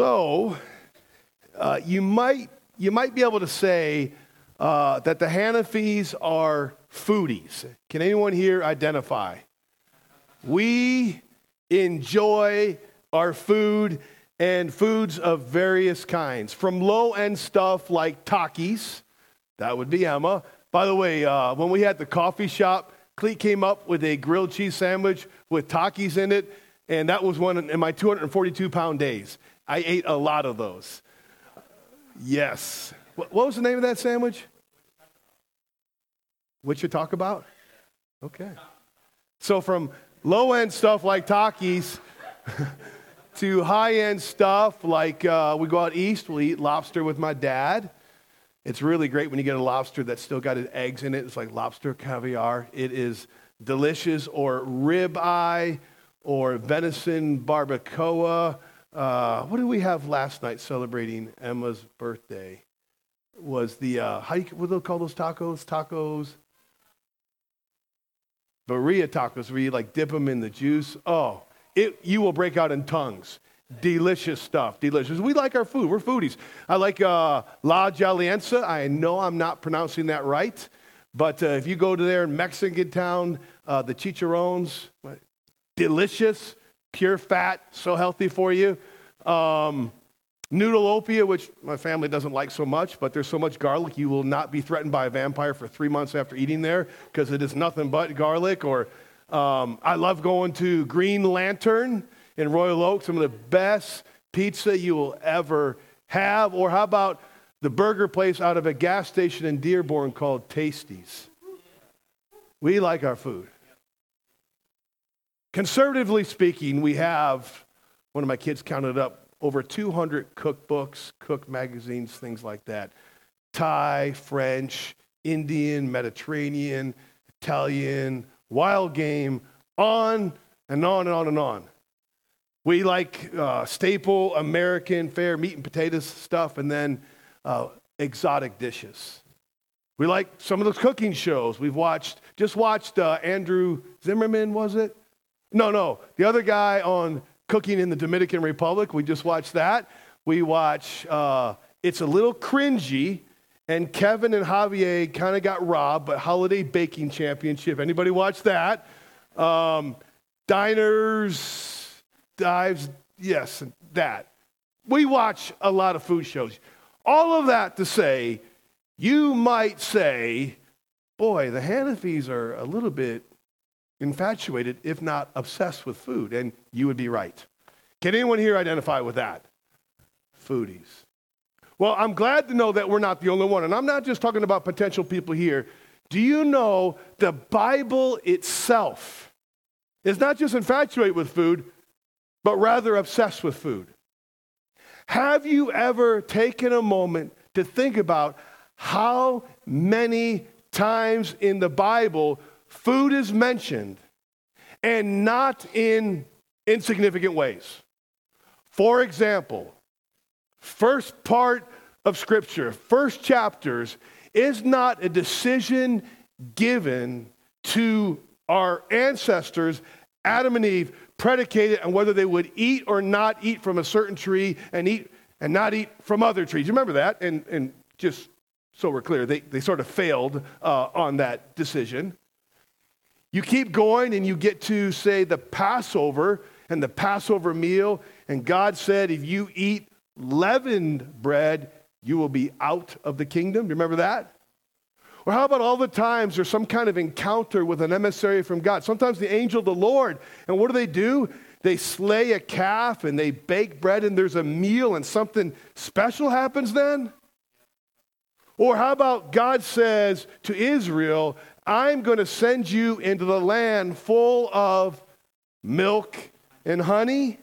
So, uh, you, might, you might be able to say uh, that the Hanafis are foodies. Can anyone here identify? We enjoy our food and foods of various kinds, from low end stuff like Takis, that would be Emma. By the way, uh, when we had the coffee shop, Cleet came up with a grilled cheese sandwich with Takis in it, and that was one in my 242 pound days. I ate a lot of those. Yes. What was the name of that sandwich? What you talk about? Okay. So from low end stuff like Takis to high end stuff like uh, we go out east, we'll eat lobster with my dad. It's really great when you get a lobster that's still got eggs in it. It's like lobster caviar. It is delicious, or rib eye, or venison barbacoa. Uh, what did we have last night celebrating Emma's birthday? Was the, uh, how you, what do they call those tacos? Tacos? Birria tacos, where you like dip them in the juice. Oh, it, you will break out in tongues. Delicious stuff, delicious. We like our food. We're foodies. I like uh, La Jalienza. I know I'm not pronouncing that right, but uh, if you go to there in Mexican town, uh, the chicharrones, delicious, pure fat, so healthy for you. Um, Noodleopia, which my family doesn't like so much, but there's so much garlic, you will not be threatened by a vampire for three months after eating there because it is nothing but garlic. Or um, I love going to Green Lantern in Royal Oak, some of the best pizza you will ever have. Or how about the burger place out of a gas station in Dearborn called Tasties? We like our food. Conservatively speaking, we have, one of my kids counted up, over 200 cookbooks, cook magazines, things like that. Thai, French, Indian, Mediterranean, Italian, wild game, on and on and on and on. We like uh, staple American fare, meat and potatoes stuff, and then uh, exotic dishes. We like some of those cooking shows. We've watched, just watched uh, Andrew Zimmerman, was it? No, no, the other guy on cooking in the Dominican Republic. We just watched that. We watch, uh, it's a little cringy, and Kevin and Javier kind of got robbed, but Holiday Baking Championship. Anybody watch that? Um, diners, dives, yes, that. We watch a lot of food shows. All of that to say, you might say, boy, the Hanafis are a little bit infatuated, if not obsessed with food, and you would be right. Can anyone here identify with that? Foodies. Well, I'm glad to know that we're not the only one, and I'm not just talking about potential people here. Do you know the Bible itself is not just infatuated with food, but rather obsessed with food. Have you ever taken a moment to think about how many times in the Bible food is mentioned and not in insignificant ways? For example, first part of Scripture, first chapters, is not a decision given to our ancestors, Adam and Eve, predicated on whether they would eat or not eat from a certain tree and eat and not eat from other trees. You remember that? And, and just so we're clear, they, they sort of failed uh, on that decision. You keep going and you get to, say, the Passover and the Passover meal, and God said, if you eat leavened bread, you will be out of the kingdom. You Remember that? Or how about all the times there's some kind of encounter with an emissary from God? Sometimes the angel of the Lord. And what do they do? They slay a calf and they bake bread and there's a meal and something special happens then? Or how about God says to Israel, I'm going to send you into the land full of milk and honey?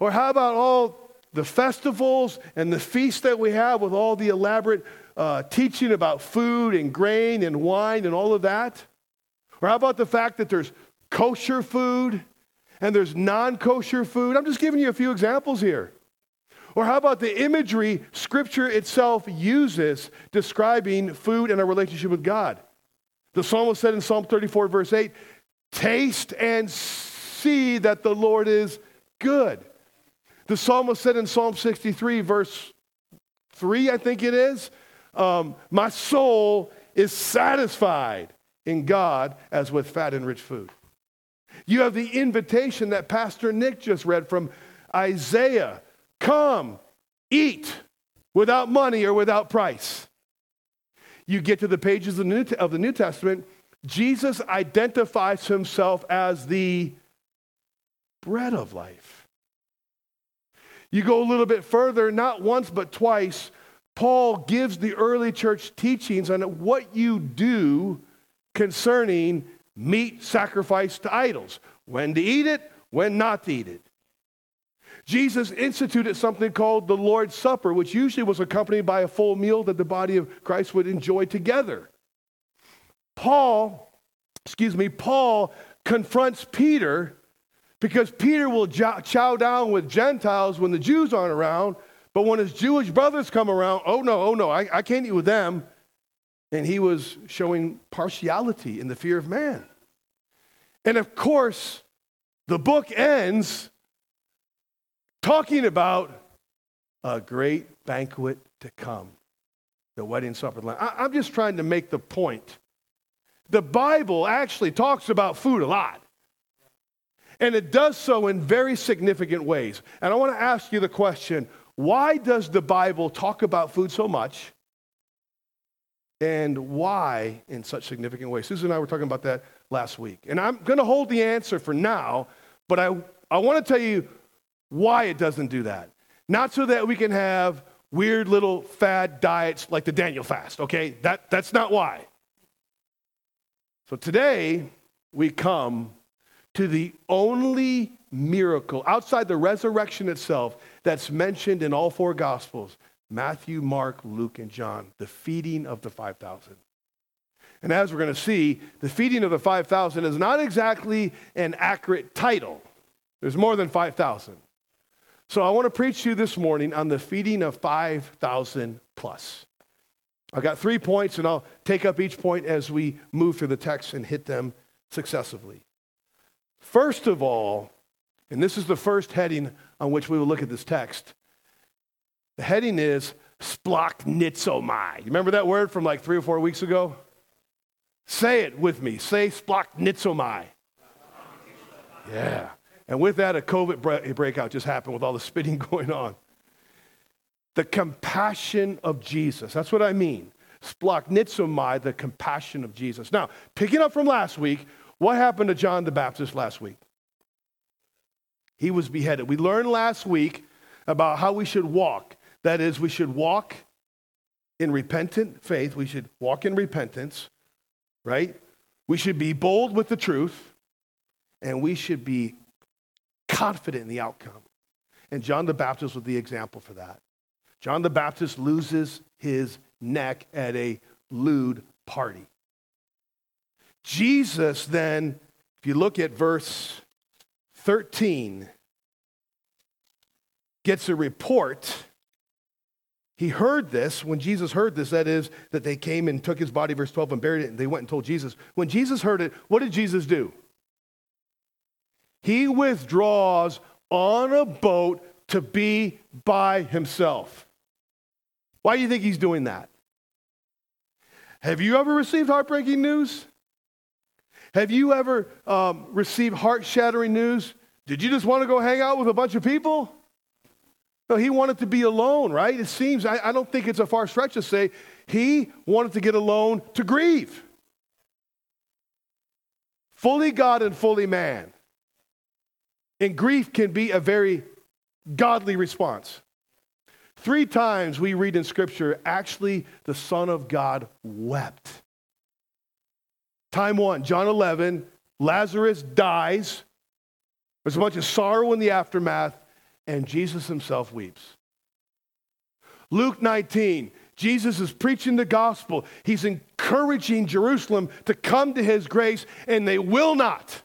Or how about all the festivals and the feasts that we have with all the elaborate uh, teaching about food and grain and wine and all of that? Or how about the fact that there's kosher food and there's non kosher food? I'm just giving you a few examples here. Or how about the imagery Scripture itself uses describing food and our relationship with God? The psalmist said in Psalm 34, verse 8, Taste and see that the Lord is good. The psalmist said in Psalm 63, verse 3, I think it is, um, My soul is satisfied in God as with fat and rich food. You have the invitation that Pastor Nick just read from Isaiah Come, eat without money or without price. You get to the pages of the New, of the New Testament, Jesus identifies himself as the bread of life. You go a little bit further, not once but twice, Paul gives the early church teachings on what you do concerning meat sacrificed to idols when to eat it, when not to eat it. Jesus instituted something called the Lord's Supper, which usually was accompanied by a full meal that the body of Christ would enjoy together. Paul, excuse me, Paul confronts Peter because Peter will chow down with Gentiles when the Jews aren't around, but when his Jewish brothers come around, oh no, oh no, I, I can't eat with them. And he was showing partiality in the fear of man. And of course, the book ends talking about a great banquet to come, the wedding supper. of the I, I'm just trying to make the point. The Bible actually talks about food a lot. And it does so in very significant ways. And I want to ask you the question why does the Bible talk about food so much? And why in such significant ways? Susan and I were talking about that last week. And I'm going to hold the answer for now, but I, I want to tell you why it doesn't do that. Not so that we can have weird little fad diets like the Daniel fast, okay? That, that's not why. So today, we come to the only miracle outside the resurrection itself that's mentioned in all four Gospels Matthew, Mark, Luke, and John the feeding of the 5,000. And as we're going to see, the feeding of the 5,000 is not exactly an accurate title. There's more than 5,000. So I want to preach to you this morning on the feeding of 5,000 plus. I've got three points, and I'll take up each point as we move through the text and hit them successively. First of all, and this is the first heading on which we will look at this text, the heading is splanchnizomai. You remember that word from like three or four weeks ago? Say it with me. Say splanchnizomai. Yeah. And with that, a COVID breakout just happened with all the spitting going on. The compassion of Jesus. That's what I mean. Splanchnizomai, the compassion of Jesus. Now, picking up from last week, what happened to John the Baptist last week? He was beheaded. We learned last week about how we should walk. That is, we should walk in repentant faith. We should walk in repentance, right? We should be bold with the truth, and we should be confident in the outcome. And John the Baptist was the example for that. John the Baptist loses his neck at a lewd party. Jesus then, if you look at verse 13, gets a report. He heard this. When Jesus heard this, that is, that they came and took his body, verse 12, and buried it, and they went and told Jesus. When Jesus heard it, what did Jesus do? He withdraws on a boat to be by himself. Why do you think he's doing that? Have you ever received heartbreaking news? Have you ever um, received heart shattering news? Did you just want to go hang out with a bunch of people? No, he wanted to be alone, right? It seems, I, I don't think it's a far stretch to say he wanted to get alone to grieve. Fully God and fully man. And grief can be a very godly response. Three times we read in Scripture, actually, the Son of God wept. Time one, John 11, Lazarus dies. There's a bunch of sorrow in the aftermath, and Jesus himself weeps. Luke 19, Jesus is preaching the gospel. He's encouraging Jerusalem to come to his grace, and they will not.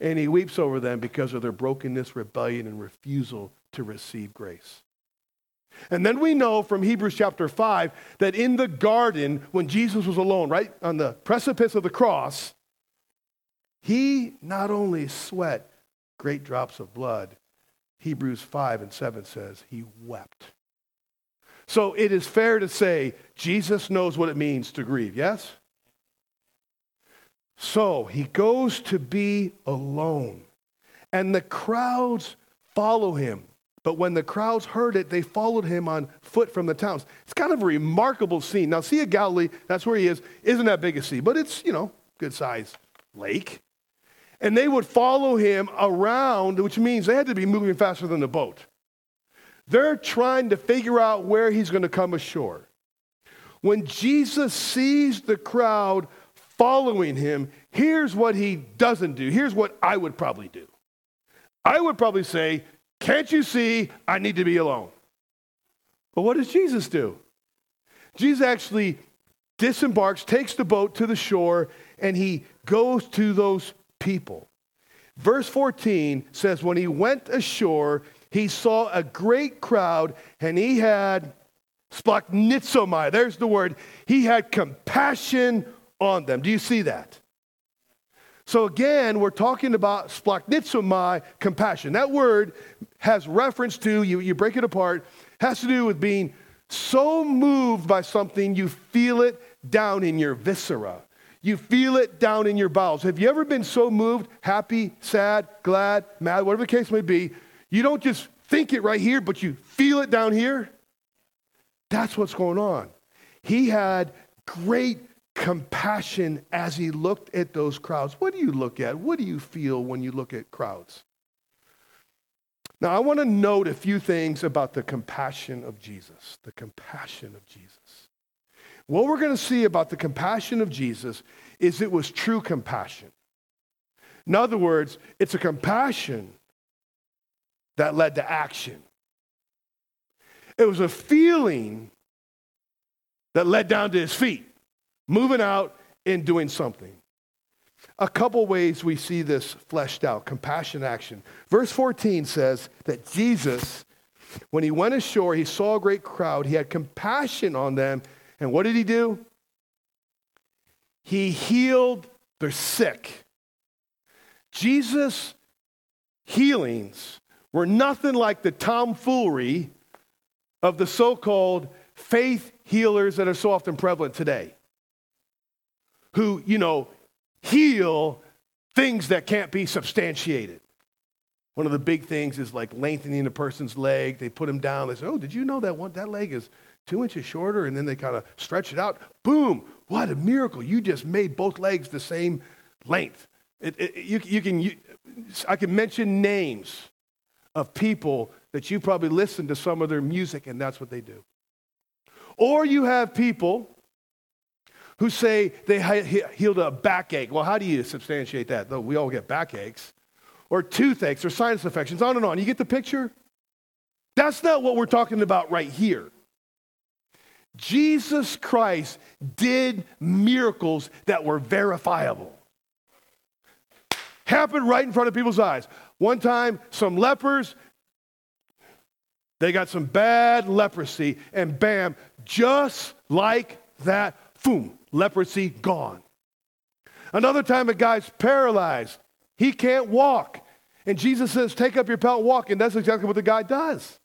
And he weeps over them because of their brokenness, rebellion, and refusal to receive grace. And then we know from Hebrews chapter 5 that in the garden, when Jesus was alone, right on the precipice of the cross, he not only sweat great drops of blood, Hebrews 5 and 7 says he wept. So it is fair to say Jesus knows what it means to grieve, yes? So he goes to be alone, and the crowds follow him. But when the crowds heard it, they followed him on foot from the towns. It's kind of a remarkable scene. Now, Sea of Galilee, that's where he is, isn't that big a sea, but it's, you know, good size lake. And they would follow him around, which means they had to be moving faster than the boat. They're trying to figure out where he's going to come ashore. When Jesus sees the crowd following him, here's what he doesn't do. Here's what I would probably do. I would probably say, Can't you see I need to be alone? But what does Jesus do? Jesus actually disembarks, takes the boat to the shore, and he goes to those people. Verse 14 says, When he went ashore, he saw a great crowd, and he had splanchnizomai. There's the word. He had compassion on them. Do you see that? So again, we're talking about splanchnizomai, compassion. That word has reference to, you, you break it apart, has to do with being so moved by something you feel it down in your viscera. You feel it down in your bowels. Have you ever been so moved, happy, sad, glad, mad, whatever the case may be, you don't just think it right here, but you feel it down here? That's what's going on. He had great compassion as he looked at those crowds. What do you look at? What do you feel when you look at crowds? Now, I want to note a few things about the compassion of Jesus. The compassion of Jesus. What we're going to see about the compassion of Jesus is it was true compassion. In other words, it's a compassion that led to action. It was a feeling that led down to his feet moving out and doing something. A couple ways we see this fleshed out compassion action. Verse 14 says that Jesus, when he went ashore, he saw a great crowd. He had compassion on them. And what did he do? He healed their sick. Jesus' healings were nothing like the tomfoolery of the so called faith healers that are so often prevalent today who, you know, heal things that can't be substantiated. One of the big things is like lengthening a person's leg. They put him down. They say, "Oh, did you know that one that leg is two inches shorter?" And then they kind of stretch it out. Boom! What a miracle! You just made both legs the same length. It, it, you, you, can, you, I can mention names of people that you probably listen to some of their music, and that's what they do. Or you have people who say they healed a backache. Well, how do you substantiate that? Though we all get backaches, or toothaches, or sinus infections, on and on. You get the picture? That's not what we're talking about right here. Jesus Christ did miracles that were verifiable. Happened right in front of people's eyes. One time, some lepers, they got some bad leprosy, and bam, just like that, boom, leprosy gone. Another time, a guy's paralyzed. He can't walk. And Jesus says, Take up your pelt, walk. And that's exactly what the guy does.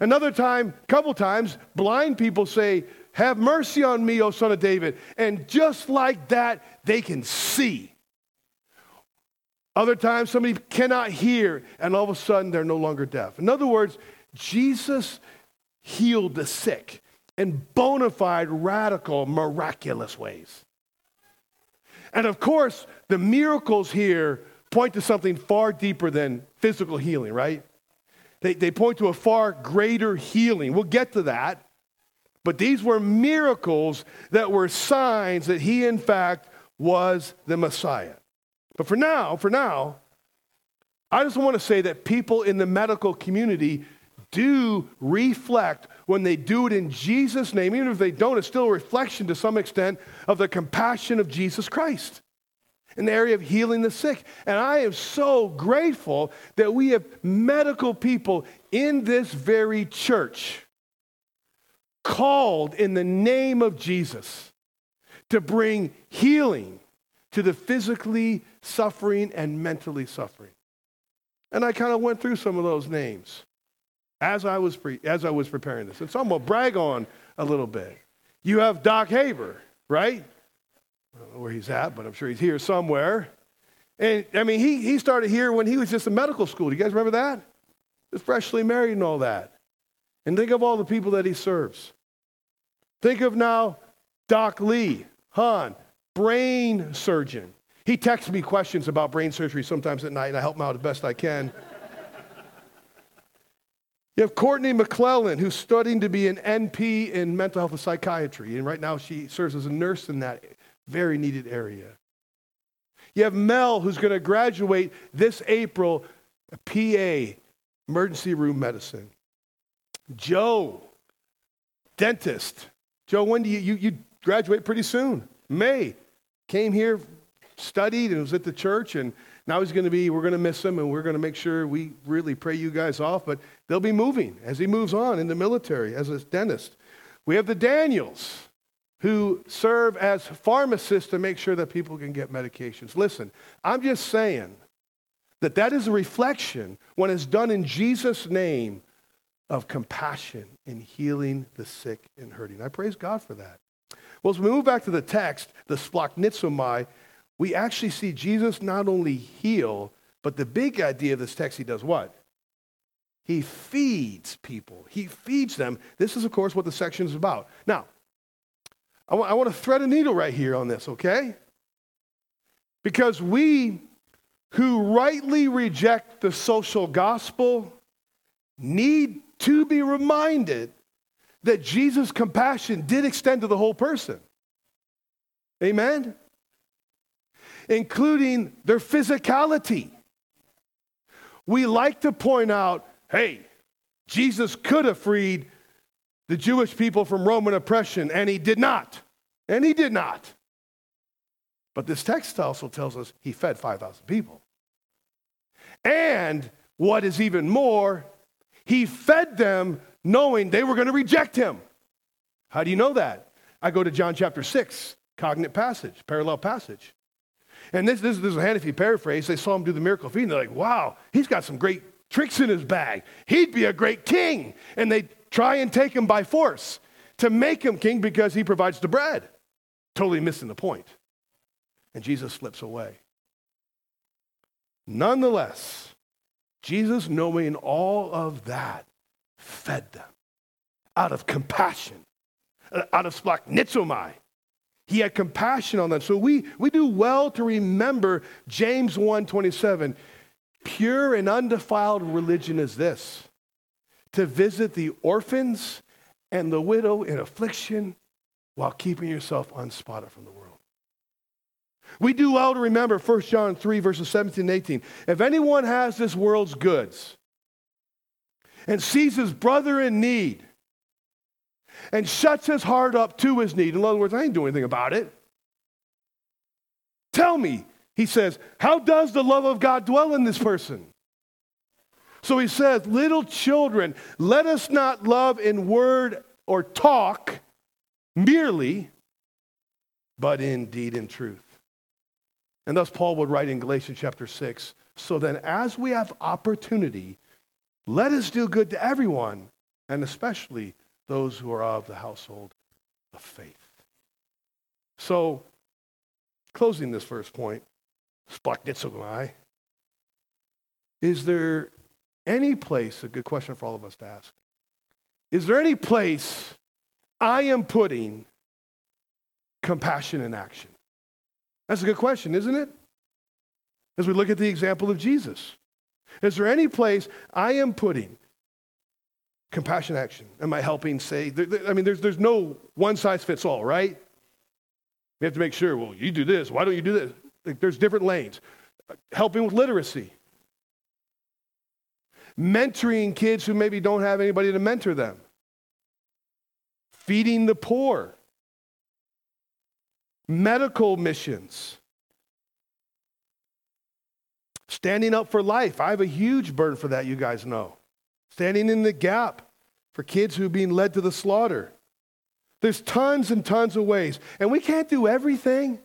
Another time, couple times, blind people say, Have mercy on me, O son of David. And just like that, they can see. Other times, somebody cannot hear, and all of a sudden, they're no longer deaf. In other words, Jesus healed the sick in bona fide, radical, miraculous ways. And of course, the miracles here point to something far deeper than physical healing, right? They, they point to a far greater healing. We'll get to that. But these were miracles that were signs that he, in fact, was the Messiah. But for now, for now, I just want to say that people in the medical community do reflect when they do it in Jesus' name, even if they don't, it's still a reflection to some extent of the compassion of Jesus Christ in the area of healing the sick. And I am so grateful that we have medical people in this very church called in the name of Jesus to bring healing to the physically suffering and mentally suffering. And I kind of went through some of those names as I was, pre- as I was preparing this. And so I'm going to brag on a little bit. You have Doc Haber, right? I don't know where he's at, but I'm sure he's here somewhere. And I mean, he, he started here when he was just in medical school. Do you guys remember that? Was freshly married and all that. And think of all the people that he serves. Think of now Doc Lee, Han, brain surgeon. He texts me questions about brain surgery sometimes at night, and I help him out as best I can. You have Courtney McClellan, who's studying to be an NP in mental health and psychiatry, and right now she serves as a nurse in that very needed area. You have Mel, who's going to graduate this April, a PA, emergency room medicine. Joe, dentist. Joe, when do you, you, you graduate pretty soon? May. Came here, studied, and was at the church, and now he's going to be, we're going to miss him, and we're going to make sure we really pray you guys off, but they'll be moving as he moves on in the military as a dentist. We have the Daniels who serve as pharmacists to make sure that people can get medications. Listen, I'm just saying that that is a reflection when it's done in Jesus' name of compassion in healing the sick and hurting. I praise God for that. Well, as we move back to the text, the splanchnizomai, we actually see Jesus not only heal, but the big idea of this text, he does what? He feeds people. He feeds them. This is, of course, what the section is about. Now, I want, want to thread a needle right here on this, okay? Because we who rightly reject the social gospel need to be reminded that Jesus' compassion did extend to the whole person. Amen? Including their physicality. We like to point out hey, Jesus could have freed the Jewish people from Roman oppression, and he did not. And he did not. But this text also tells us he fed 5,000 people. And what is even more, he fed them knowing they were going to reject him. How do you know that? I go to John chapter 6, cognate passage, parallel passage. And this, this, this is a Hannafy paraphrase. They saw him do the miracle feeding. They're like, wow, he's got some great tricks in his bag. He'd be a great king. And they try and take him by force to make him king because he provides the bread. Totally missing the point. And Jesus slips away. Nonetheless, Jesus, knowing all of that, fed them out of compassion, out of splanchnizomai. He had compassion on them. So we, we do well to remember James 1:27. Pure and undefiled religion is this to visit the orphans and the widow in affliction while keeping yourself unspotted from the world. We do well to remember 1 John 3, verses 17 and 18. If anyone has this world's goods and sees his brother in need and shuts his heart up to his need, in other words, I ain't doing anything about it. Tell me, he says, how does the love of God dwell in this person? So he says, Little children, let us not love in word or talk merely, but in deed and truth. And thus, Paul would write in Galatians chapter 6 So then, as we have opportunity, let us do good to everyone, and especially those who are of the household of faith. So, closing this first point, is there any place, a good question for all of us to ask, is there any place I am putting compassion in action? That's a good question, isn't it? As we look at the example of Jesus. Is there any place I am putting compassion action? Am I helping say, I mean, there's, there's no one size fits all, right? We have to make sure, well, you do this, why don't you do this? Like, there's different lanes. Helping with literacy, mentoring kids who maybe don't have anybody to mentor them, feeding the poor, medical missions, standing up for life. I have a huge burden for that, you guys know. Standing in the gap for kids who are being led to the slaughter. There's tons and tons of ways, and we can't do everything.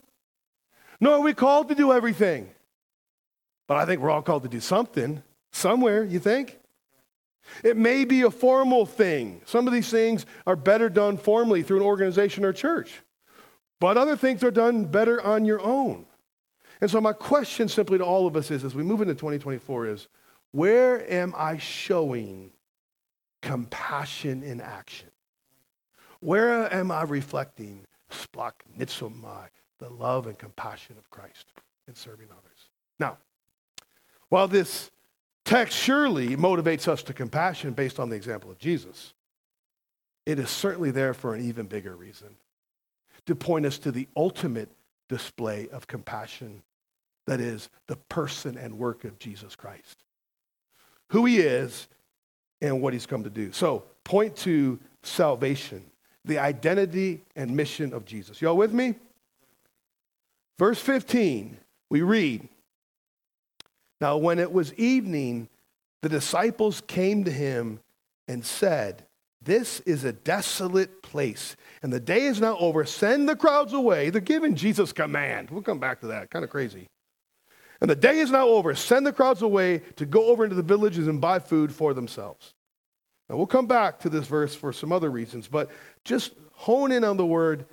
Nor are we called to do everything. But I think we're all called to do something. Somewhere, you think? It may be a formal thing. Some of these things are better done formally through an organization or church, but other things are done better on your own. And so, my question simply to all of us is as we move into 2024 is where am I showing compassion in action? Where am I reflecting the love and compassion of Christ in serving others? Now, while this text surely motivates us to compassion based on the example of Jesus, it is certainly there for an even bigger reason to point us to the ultimate display of compassion that is the person and work of Jesus Christ. Who he is and what he's come to do. So, point to salvation, the identity and mission of Jesus. Y'all with me? Verse 15, we read Now, when it was evening, the disciples came to him and said, This is a desolate place, and the day is now over. Send the crowds away. They're giving Jesus command. We'll come back to that. Kind of crazy. And the day is now over. Send the crowds away to go over into the villages and buy food for themselves. Now, we'll come back to this verse for some other reasons, but just hone in on the word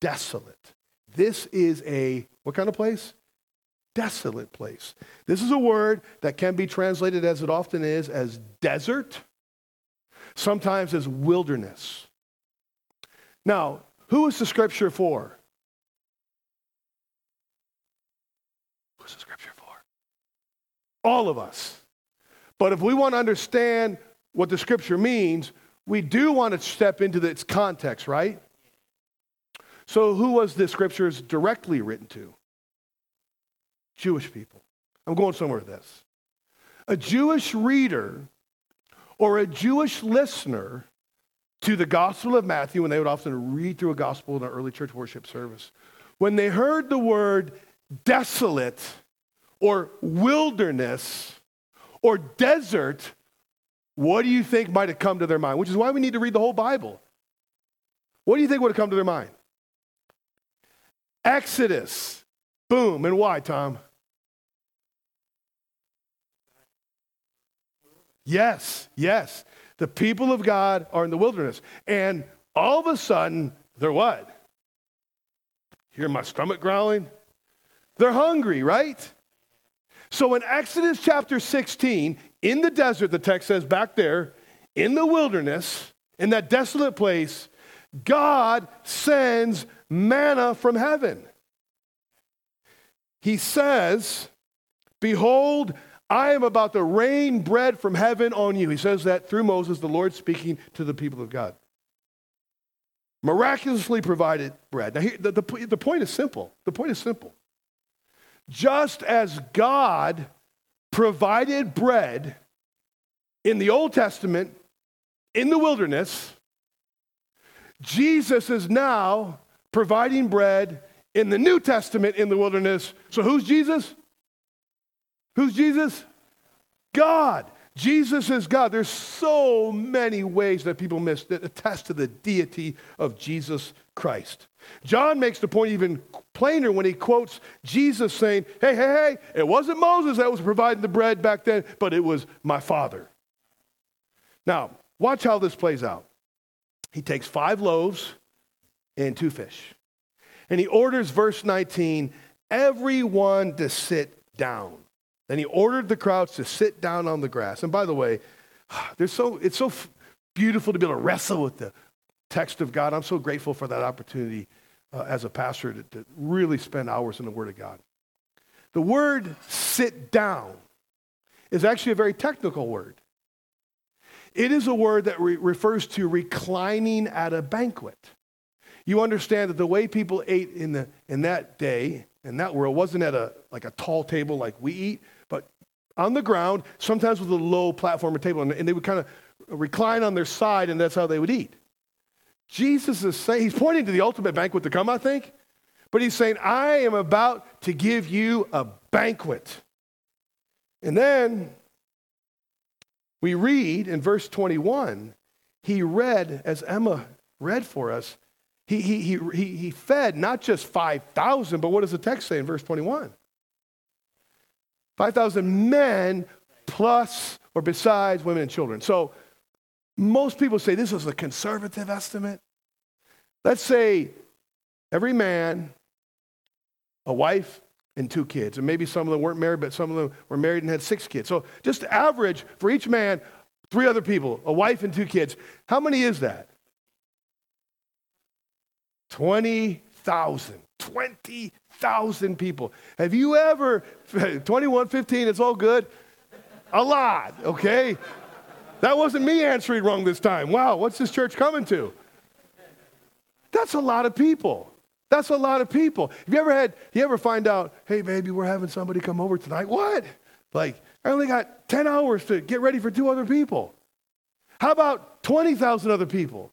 desolate. This is a, what kind of place? Desolate place. This is a word that can be translated, as it often is, as desert, sometimes as wilderness. Now, who is the scripture for? Who's the scripture for? All of us. But if we want to understand what the scripture means, we do want to step into its context, right? So, who was the scriptures directly written to? Jewish people. I'm going somewhere with this. A Jewish reader or a Jewish listener to the Gospel of Matthew, when they would often read through a gospel in an early church worship service, when they heard the word desolate or wilderness or desert, what do you think might have come to their mind? Which is why we need to read the whole Bible. What do you think would have come to their mind? Exodus. Boom. And why, Tom? Yes, yes. The people of God are in the wilderness. And all of a sudden, they're what? Hear my stomach growling? They're hungry, right? So in Exodus chapter 16, in the desert, the text says back there, in the wilderness, in that desolate place, God sends manna from heaven. He says, Behold, I am about to rain bread from heaven on you. He says that through Moses, the Lord speaking to the people of God. Miraculously provided bread. Now, the, the, the point is simple. The point is simple. Just as God provided bread in the Old Testament, in the wilderness, Jesus is now providing bread in the New Testament in the wilderness. So who's Jesus? Who's Jesus? God. Jesus is God. There's so many ways that people miss that attest to the deity of Jesus Christ. John makes the point even plainer when he quotes Jesus saying, Hey, hey, hey, it wasn't Moses that was providing the bread back then, but it was my Father. Now, watch how this plays out. He takes five loaves and two fish, and he orders, verse 19, everyone to sit down. Then he ordered the crowds to sit down on the grass. And by the way, there's so, it's so beautiful to be able to wrestle with the text of God. I'm so grateful for that opportunity uh, as a pastor to, to really spend hours in the Word of God. The word sit down is actually a very technical word. It is a word that re- refers to reclining at a banquet. You understand that the way people ate in, the, in that day in that world wasn't at a like a tall table like we eat, but on the ground, sometimes with a low platform or table, and, and they would kind of recline on their side, and that's how they would eat. Jesus is saying, he's pointing to the ultimate banquet to come, I think, but he's saying, I am about to give you a banquet. And then we read in verse 21, he read, as Emma read for us, he, he, he, he, he fed not just 5,000, but what does the text say in verse 21? 5,000 men plus or besides women and children. So most people say this is a conservative estimate. Let's say every man, a wife, and two kids. And maybe some of them weren't married, but some of them were married and had six kids. So just average for each man, three other people, a wife and two kids. How many is that? 20,000. 20,000 people. Have you ever, 21, 15, it's all good? A lot, okay? That wasn't me answering wrong this time. Wow, what's this church coming to? That's a lot of people. That's a lot of people. Have you ever had, you ever find out, hey, baby, we're having somebody come over tonight? What? Like, I only got 10 hours to get ready for two other people. How about 20,000 other people?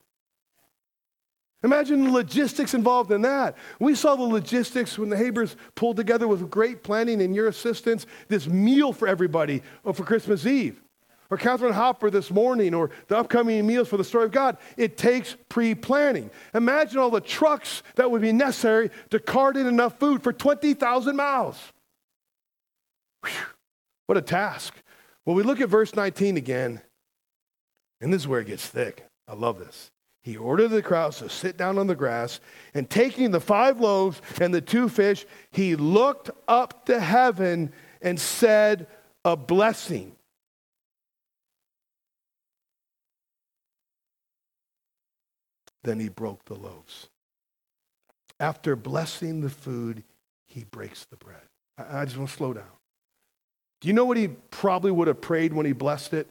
Imagine the logistics involved in that. We saw the logistics when the Habers pulled together with great planning and your assistance this meal for everybody oh, for Christmas Eve. Or Catherine Hopper this morning, or the upcoming meals for the story of God. It takes pre planning. Imagine all the trucks that would be necessary to cart in enough food for 20,000 miles. Whew, what a task. Well, we look at verse 19 again, and this is where it gets thick. I love this. He ordered the crowds to sit down on the grass, and taking the five loaves and the two fish, he looked up to heaven and said a blessing. Then he broke the loaves. After blessing the food, he breaks the bread. I, I just want to slow down. Do you know what he probably would have prayed when he blessed it?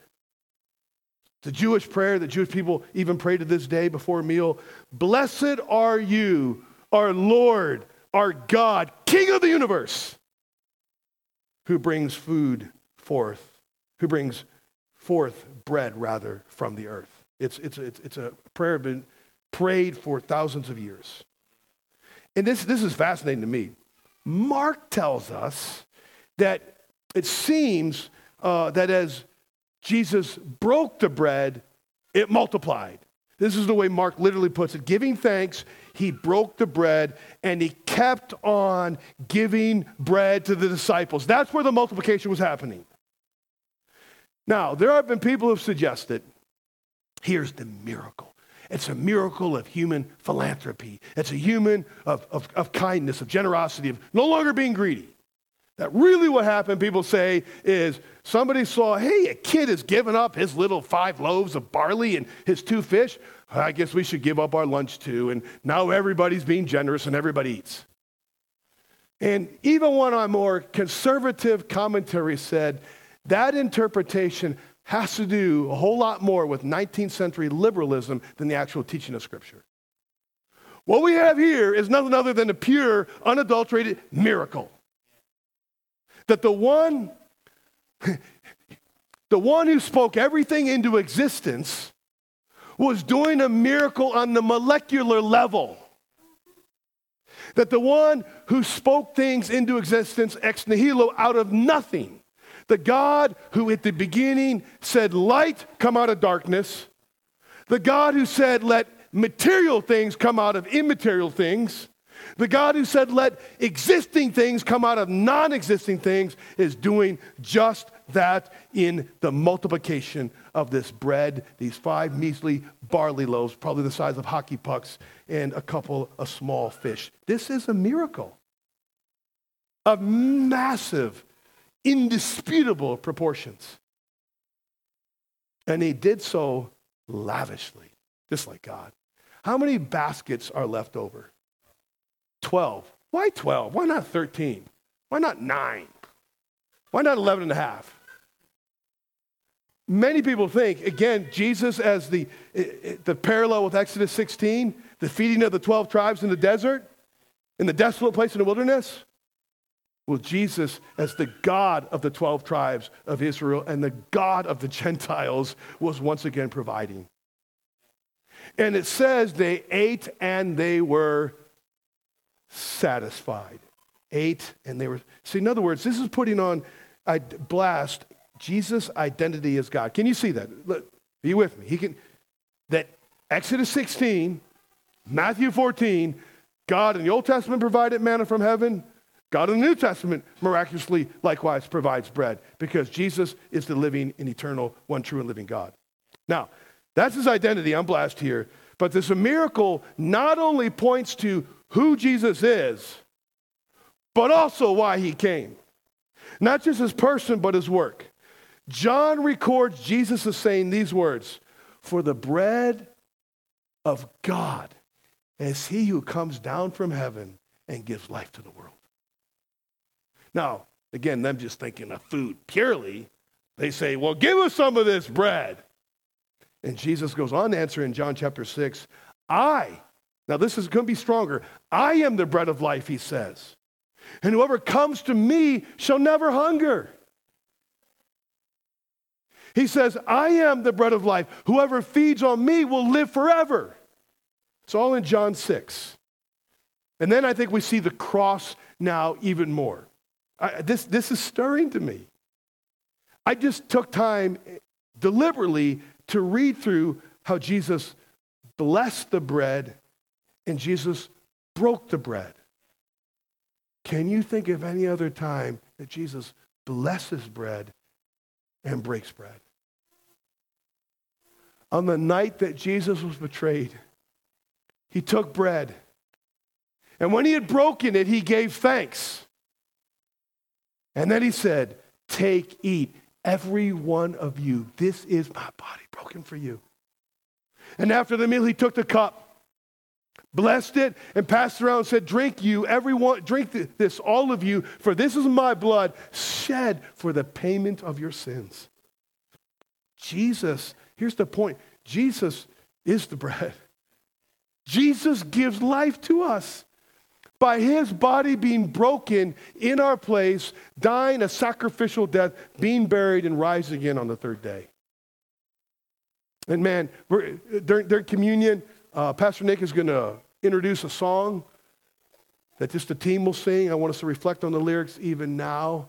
The Jewish prayer that Jewish people even pray to this day before a meal. Blessed are you, our Lord, our God, King of the universe, who brings food forth, who brings forth bread, rather, from the earth. It's, it's, it's, it's a prayer been prayed for thousands of years. And this, this is fascinating to me. Mark tells us that it seems uh, that as Jesus broke the bread, it multiplied. This is the way Mark literally puts it. Giving thanks, he broke the bread and he kept on giving bread to the disciples. That's where the multiplication was happening. Now, there have been people who've suggested here's the miracle. It's a miracle of human philanthropy. It's a human of, of, of kindness, of generosity, of no longer being greedy. That really what happened, people say, is somebody saw, hey, a kid has given up his little five loaves of barley and his two fish. I guess we should give up our lunch too. And now everybody's being generous and everybody eats. And even one of my more conservative commentaries said that interpretation has to do a whole lot more with 19th century liberalism than the actual teaching of Scripture. What we have here is nothing other than a pure, unadulterated miracle that the one, the one who spoke everything into existence was doing a miracle on the molecular level. That the one who spoke things into existence ex nihilo out of nothing, the God who at the beginning said, Light come out of darkness, the God who said, Let material things come out of immaterial things, the God who said, let existing things come out of non existing things, is doing just that in the multiplication of this bread, these five measly barley loaves, probably the size of hockey pucks, and a couple of small fish. This is a miracle. Of massive, indisputable proportions. And he did so lavishly, just like God. How many baskets are left over? 12. Why 12? Why not 13? Why not 9? Why not 11 and a half? Many people think, again, Jesus as the, the parallel with Exodus 16, the feeding of the 12 tribes in the desert, in the desolate place in the wilderness. Well, Jesus, as the God of the 12 tribes of Israel and the God of the Gentiles, was once again providing. And it says they ate and they were satisfied. Ate and they were. See, in other words, this is putting on I blast Jesus' identity as God. Can you see that? Look, be with me. He can that Exodus 16, Matthew 14, God in the Old Testament provided manna from heaven. God in the New Testament miraculously likewise provides bread because Jesus is the living and eternal, one true and living God. Now, that's his identity. I'm blessed here. But this miracle not only points to who Jesus is, but also why he came. Not just his person, but his work. John records Jesus as saying these words For the bread of God is he who comes down from heaven and gives life to the world. Now, again, them just thinking of food purely, they say, Well, give us some of this bread. And Jesus goes on to answer in John chapter 6 I, now this is going to be stronger, I am the bread of life, he says. And whoever comes to me shall never hunger. He says, I am the bread of life. Whoever feeds on me will live forever. It's all in John 6. And then I think we see the cross now even more. I, this, this is stirring to me. I just took time deliberately to read through how Jesus blessed the bread and Jesus broke the bread. Can you think of any other time that Jesus blesses bread and breaks bread? On the night that Jesus was betrayed, he took bread. And when he had broken it, he gave thanks. And then he said, Take, eat, every one of you. This is my body broken for you. And after the meal, he took the cup, blessed it, and passed it around and said, Drink you, everyone, drink this, all of you, for this is my blood shed for the payment of your sins. Jesus, here's the point Jesus is the bread. Jesus gives life to us by his body being broken in our place, dying a sacrificial death, being buried, and rising again on the third day. And man, during, during communion, uh, Pastor Nick is going to introduce a song that just the team will sing. I want us to reflect on the lyrics even now,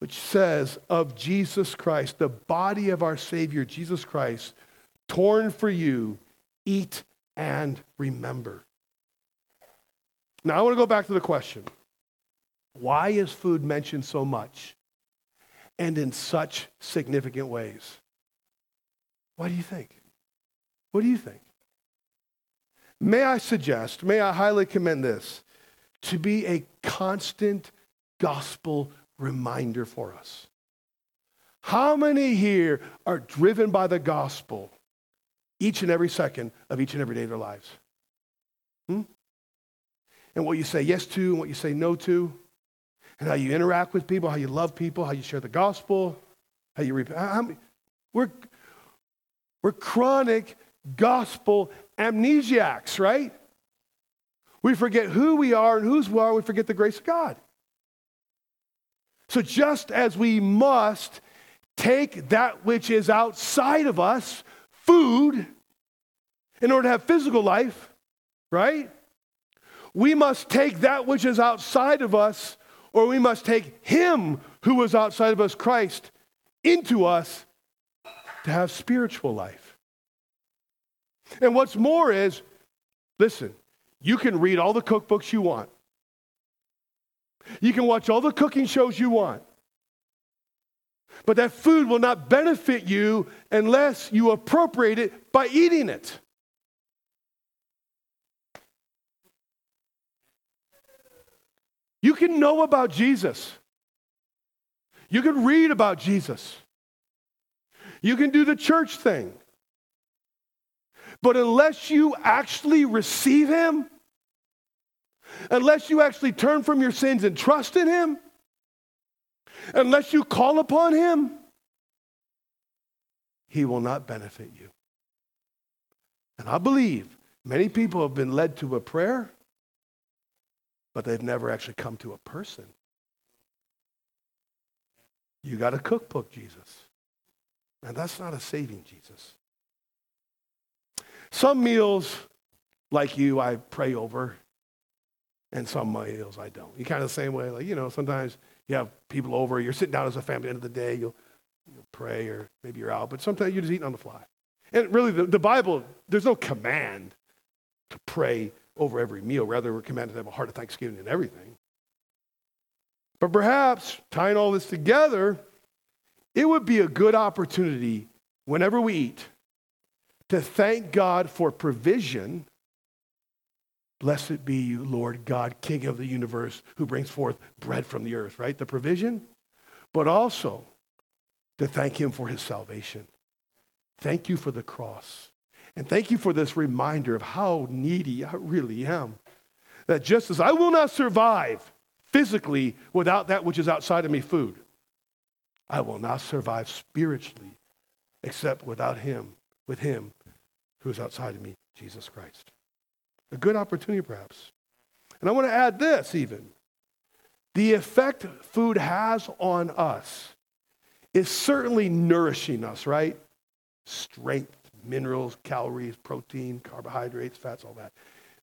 which says, Of Jesus Christ, the body of our Savior, Jesus Christ, torn for you, eat and remember. Now, I want to go back to the question why is food mentioned so much and in such significant ways? What do you think? What do you think? May I suggest, may I highly commend this to be a constant gospel reminder for us. How many here are driven by the gospel each and every second of each and every day of their lives? Hmm? And what you say yes to and what you say no to, and how you interact with people, how you love people, how you share the gospel, how you repent. We're, we're chronic gospel amnesiacs, right? We forget who we are and whose we are, we forget the grace of God. So just as we must take that which is outside of us, food, in order to have physical life, right? We must take that which is outside of us, or we must take Him who was outside of us, Christ, into us to have spiritual life. And what's more is, listen, you can read all the cookbooks you want. You can watch all the cooking shows you want. But that food will not benefit you unless you appropriate it by eating it. You can know about Jesus. You can read about Jesus. You can do the church thing. But unless you actually receive Him, unless you actually turn from your sins and trust in Him, unless you call upon Him, He will not benefit you. And I believe many people have been led to a prayer, but they've never actually come to a person. You got a cookbook, Jesus. And that's not a saving Jesus. Some meals, like you, I pray over, and some meals I don't. You kind of the same way, like, you know, sometimes you have people over, you're sitting down as a family at the end of the day, you'll, you'll pray, or maybe you're out, but sometimes you're just eating on the fly. And really, the, the Bible, there's no command to pray over every meal. Rather, we're commanded to have a heart of thanksgiving in everything. But perhaps tying all this together, it would be a good opportunity whenever we eat to thank God for provision. Blessed be you, Lord God, King of the universe, who brings forth bread from the earth, right? The provision, but also to thank Him for His salvation. Thank you for the cross. And thank you for this reminder of how needy I really am. That just as I will not survive physically without that which is outside of me, food, I will not survive spiritually except without Him, with Him who is outside of me, Jesus Christ. A good opportunity, perhaps. And I want to add this even. The effect food has on us is certainly nourishing us, right? Strength, minerals, calories, protein, carbohydrates, fats, all that.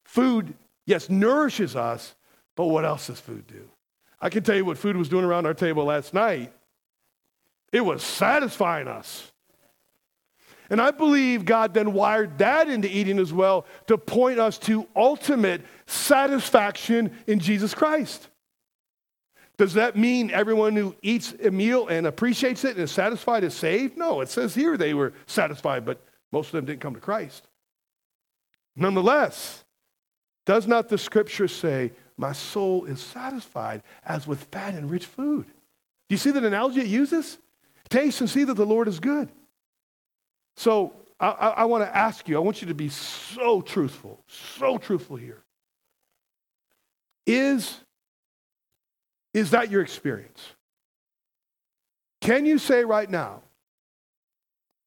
Food, yes, nourishes us, but what else does food do? I can tell you what food was doing around our table last night. It was satisfying us. And I believe God then wired that into eating as well to point us to ultimate satisfaction in Jesus Christ. Does that mean everyone who eats a meal and appreciates it and is satisfied is saved? No, it says here they were satisfied, but most of them didn't come to Christ. Nonetheless, does not the scripture say, My soul is satisfied as with fat and rich food? Do you see that analogy it uses? Taste and see that the Lord is good. So I, I, I want to ask you, I want you to be so truthful, so truthful here. Is, is that your experience? Can you say right now,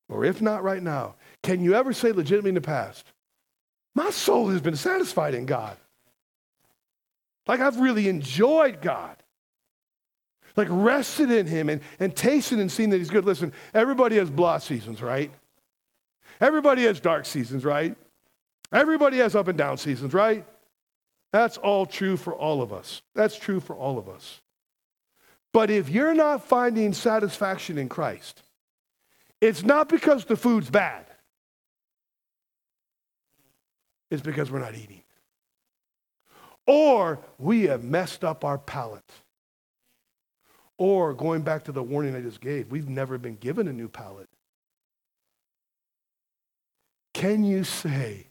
or if not right now, can you ever say legitimately in the past, my soul has been satisfied in God? Like I've really enjoyed God. Like rested in Him and, and tasted and seen that He's good. Listen, everybody has blah seasons, right? Everybody has dark seasons, right? Everybody has up and down seasons, right? That's all true for all of us. That's true for all of us. But if you're not finding satisfaction in Christ, it's not because the food's bad. It's because we're not eating. Or we have messed up our palate. Or going back to the warning I just gave, we've never been given a new palate. Can you say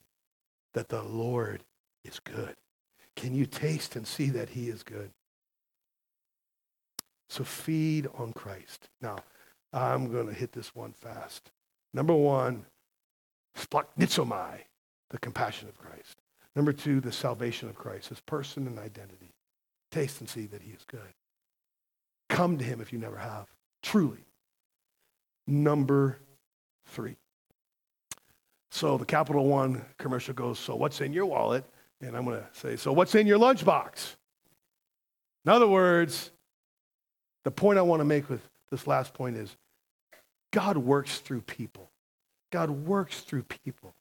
that the Lord is good? Can you taste and see that he is good? So feed on Christ. Now, I'm going to hit this one fast. Number one, splanchnizomai, the compassion of Christ. Number two, the salvation of Christ, his person and identity. Taste and see that he is good. Come to him if you never have, truly. Number three, so the Capital One commercial goes, So what's in your wallet? And I'm going to say, So what's in your lunchbox? In other words, the point I want to make with this last point is God works through people. God works through people.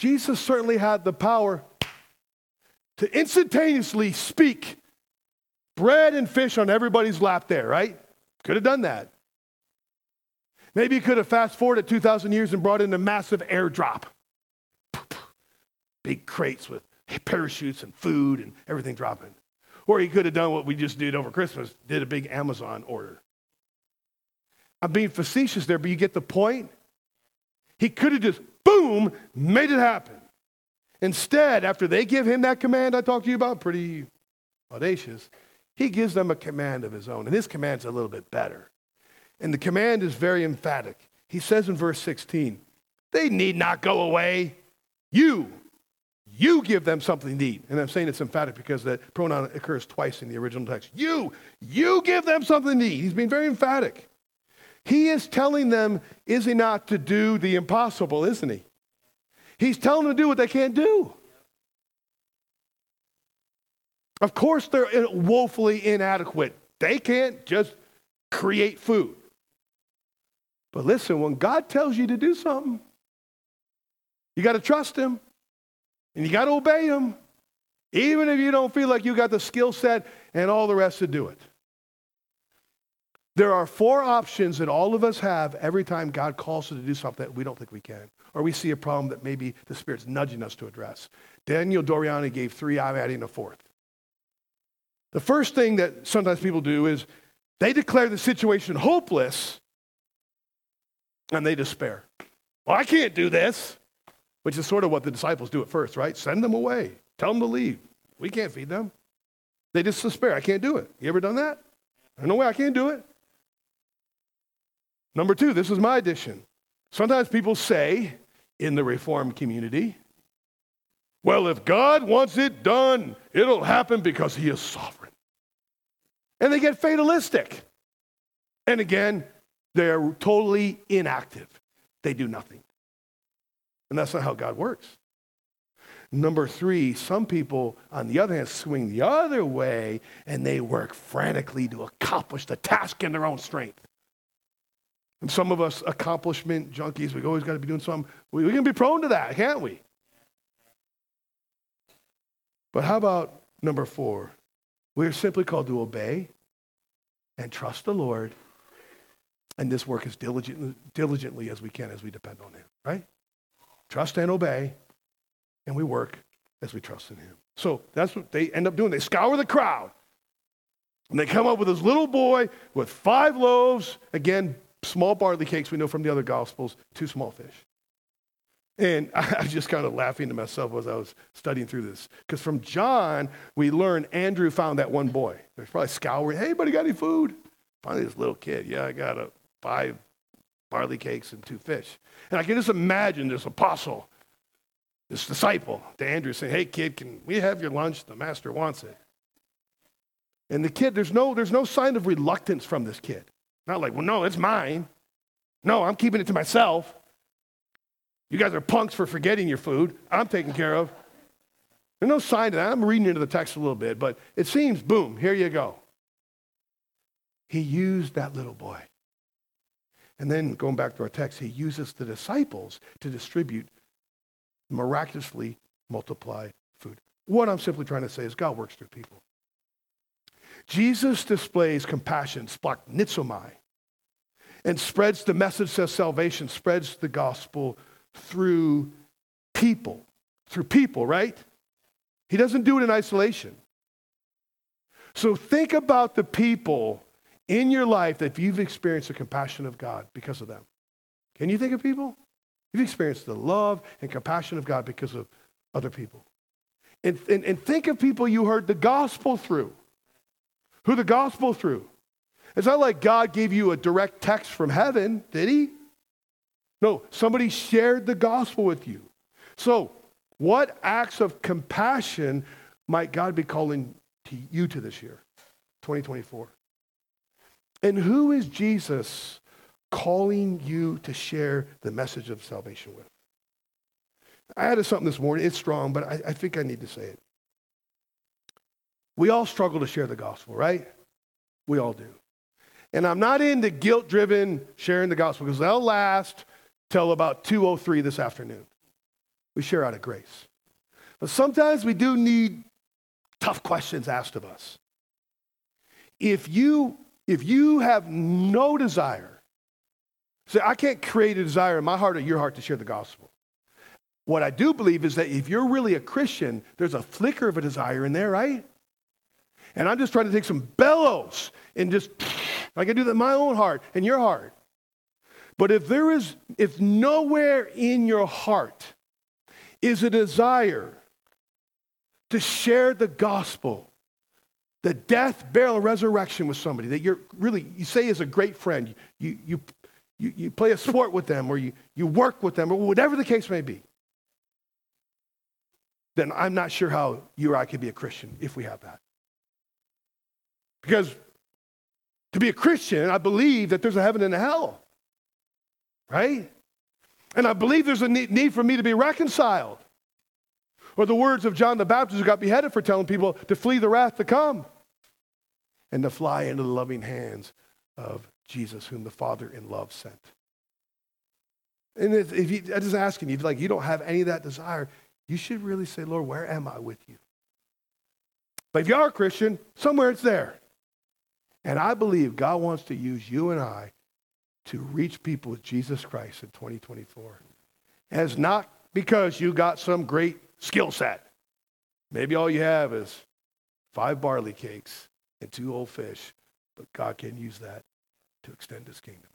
Jesus certainly had the power to instantaneously speak bread and fish on everybody's lap there, right? Could have done that. Maybe he could have fast forwarded 2,000 years and brought in a massive airdrop. Big crates with parachutes and food and everything dropping. Or he could have done what we just did over Christmas, did a big Amazon order. I'm being facetious there, but you get the point? He could have just, boom, made it happen. Instead, after they give him that command I talked to you about, pretty audacious, he gives them a command of his own. And his command's a little bit better. And the command is very emphatic. He says in verse 16, they need not go away. You, you give them something to eat. And I'm saying it's emphatic because that pronoun occurs twice in the original text. You, you give them something to eat. He's being very emphatic. He is telling them, is he not, to do the impossible, isn't he? He's telling them to do what they can't do. Of course, they're woefully inadequate. They can't just create food. But listen, when God tells you to do something, you got to trust Him and you got to obey Him, even if you don't feel like you got the skill set and all the rest to do it. There are four options that all of us have every time God calls us to do something that we don't think we can, or we see a problem that maybe the Spirit's nudging us to address. Daniel Doriani gave three, I'm adding a fourth. The first thing that sometimes people do is they declare the situation hopeless and they despair. Well, I can't do this, which is sort of what the disciples do at first, right? Send them away, tell them to leave. We can't feed them. They just despair. I can't do it. You ever done that? No way, I can't do it. Number two, this is my addition. Sometimes people say in the Reformed community, well, if God wants it done, it'll happen because He is sovereign. And they get fatalistic. And again, they're totally inactive. They do nothing. And that's not how God works. Number three, some people, on the other hand, swing the other way and they work frantically to accomplish the task in their own strength. And some of us accomplishment junkies, we've always got to be doing something. We, we can be prone to that, can't we? But how about number four? We're simply called to obey and trust the Lord and this work as diligently, diligently as we can as we depend on Him, right? Trust and obey, and we work as we trust in Him. So that's what they end up doing. They scour the crowd. And they come up with this little boy with five loaves, again, small barley cakes we know from the other gospels, two small fish. And I was just kind of laughing to myself as I was studying through this. Because from John, we learn Andrew found that one boy. There's probably scouring, hey, buddy, got any food? Finally, this little kid, yeah, I got a five barley cakes and two fish. And I can just imagine this apostle, this disciple to Andrew saying, hey, kid, can we have your lunch? The master wants it. And the kid, there's no, there's no sign of reluctance from this kid. Not like, well, no, it's mine. No, I'm keeping it to myself. You guys are punks for forgetting your food. I'm taken care of. There's no sign of that. I'm reading into the text a little bit, but it seems, boom, here you go. He used that little boy. And then going back to our text, he uses the disciples to distribute miraculously multiply food. What I'm simply trying to say is God works through people. Jesus displays compassion, splanchnizomai, and spreads the message of salvation, spreads the gospel through people. Through people, right? He doesn't do it in isolation. So think about the people in your life that you've experienced the compassion of God because of them. Can you think of people? You've experienced the love and compassion of God because of other people. And, and, and think of people you heard the gospel through. Who the gospel through. It's not like God gave you a direct text from heaven, did he? No, somebody shared the gospel with you. So, what acts of compassion might God be calling to you to this year, 2024? And who is Jesus calling you to share the message of salvation with? I added something this morning. It's strong, but I, I think I need to say it. We all struggle to share the gospel, right? We all do. And I'm not into guilt driven sharing the gospel because they'll last till about 2.03 this afternoon. We share out of grace. But sometimes we do need tough questions asked of us. If you, if you have no desire, say, I can't create a desire in my heart or your heart to share the gospel. What I do believe is that if you're really a Christian, there's a flicker of a desire in there, right? And I'm just trying to take some bellows and just, I can do that in my own heart and your heart. But if there is, if nowhere in your heart is a desire to share the gospel, the death, burial, resurrection with somebody that you're really, you say is a great friend, you, you, you, you play a sport with them or you, you work with them or whatever the case may be, then I'm not sure how you or I could be a Christian if we have that. Because to be a Christian, I believe that there's a heaven and a hell, right? And I believe there's a need for me to be reconciled. Or the words of John the Baptist who got beheaded for telling people to flee the wrath to come and to fly into the loving hands of Jesus, whom the Father in love sent. And if, if you, I'm just asking you, like you don't have any of that desire, you should really say, Lord, where am I with you? But if you are a Christian, somewhere it's there. And I believe God wants to use you and I to reach people with Jesus Christ in 2024. And it's not because you got some great skill set. Maybe all you have is five barley cakes and two old fish, but God can use that to extend his kingdom.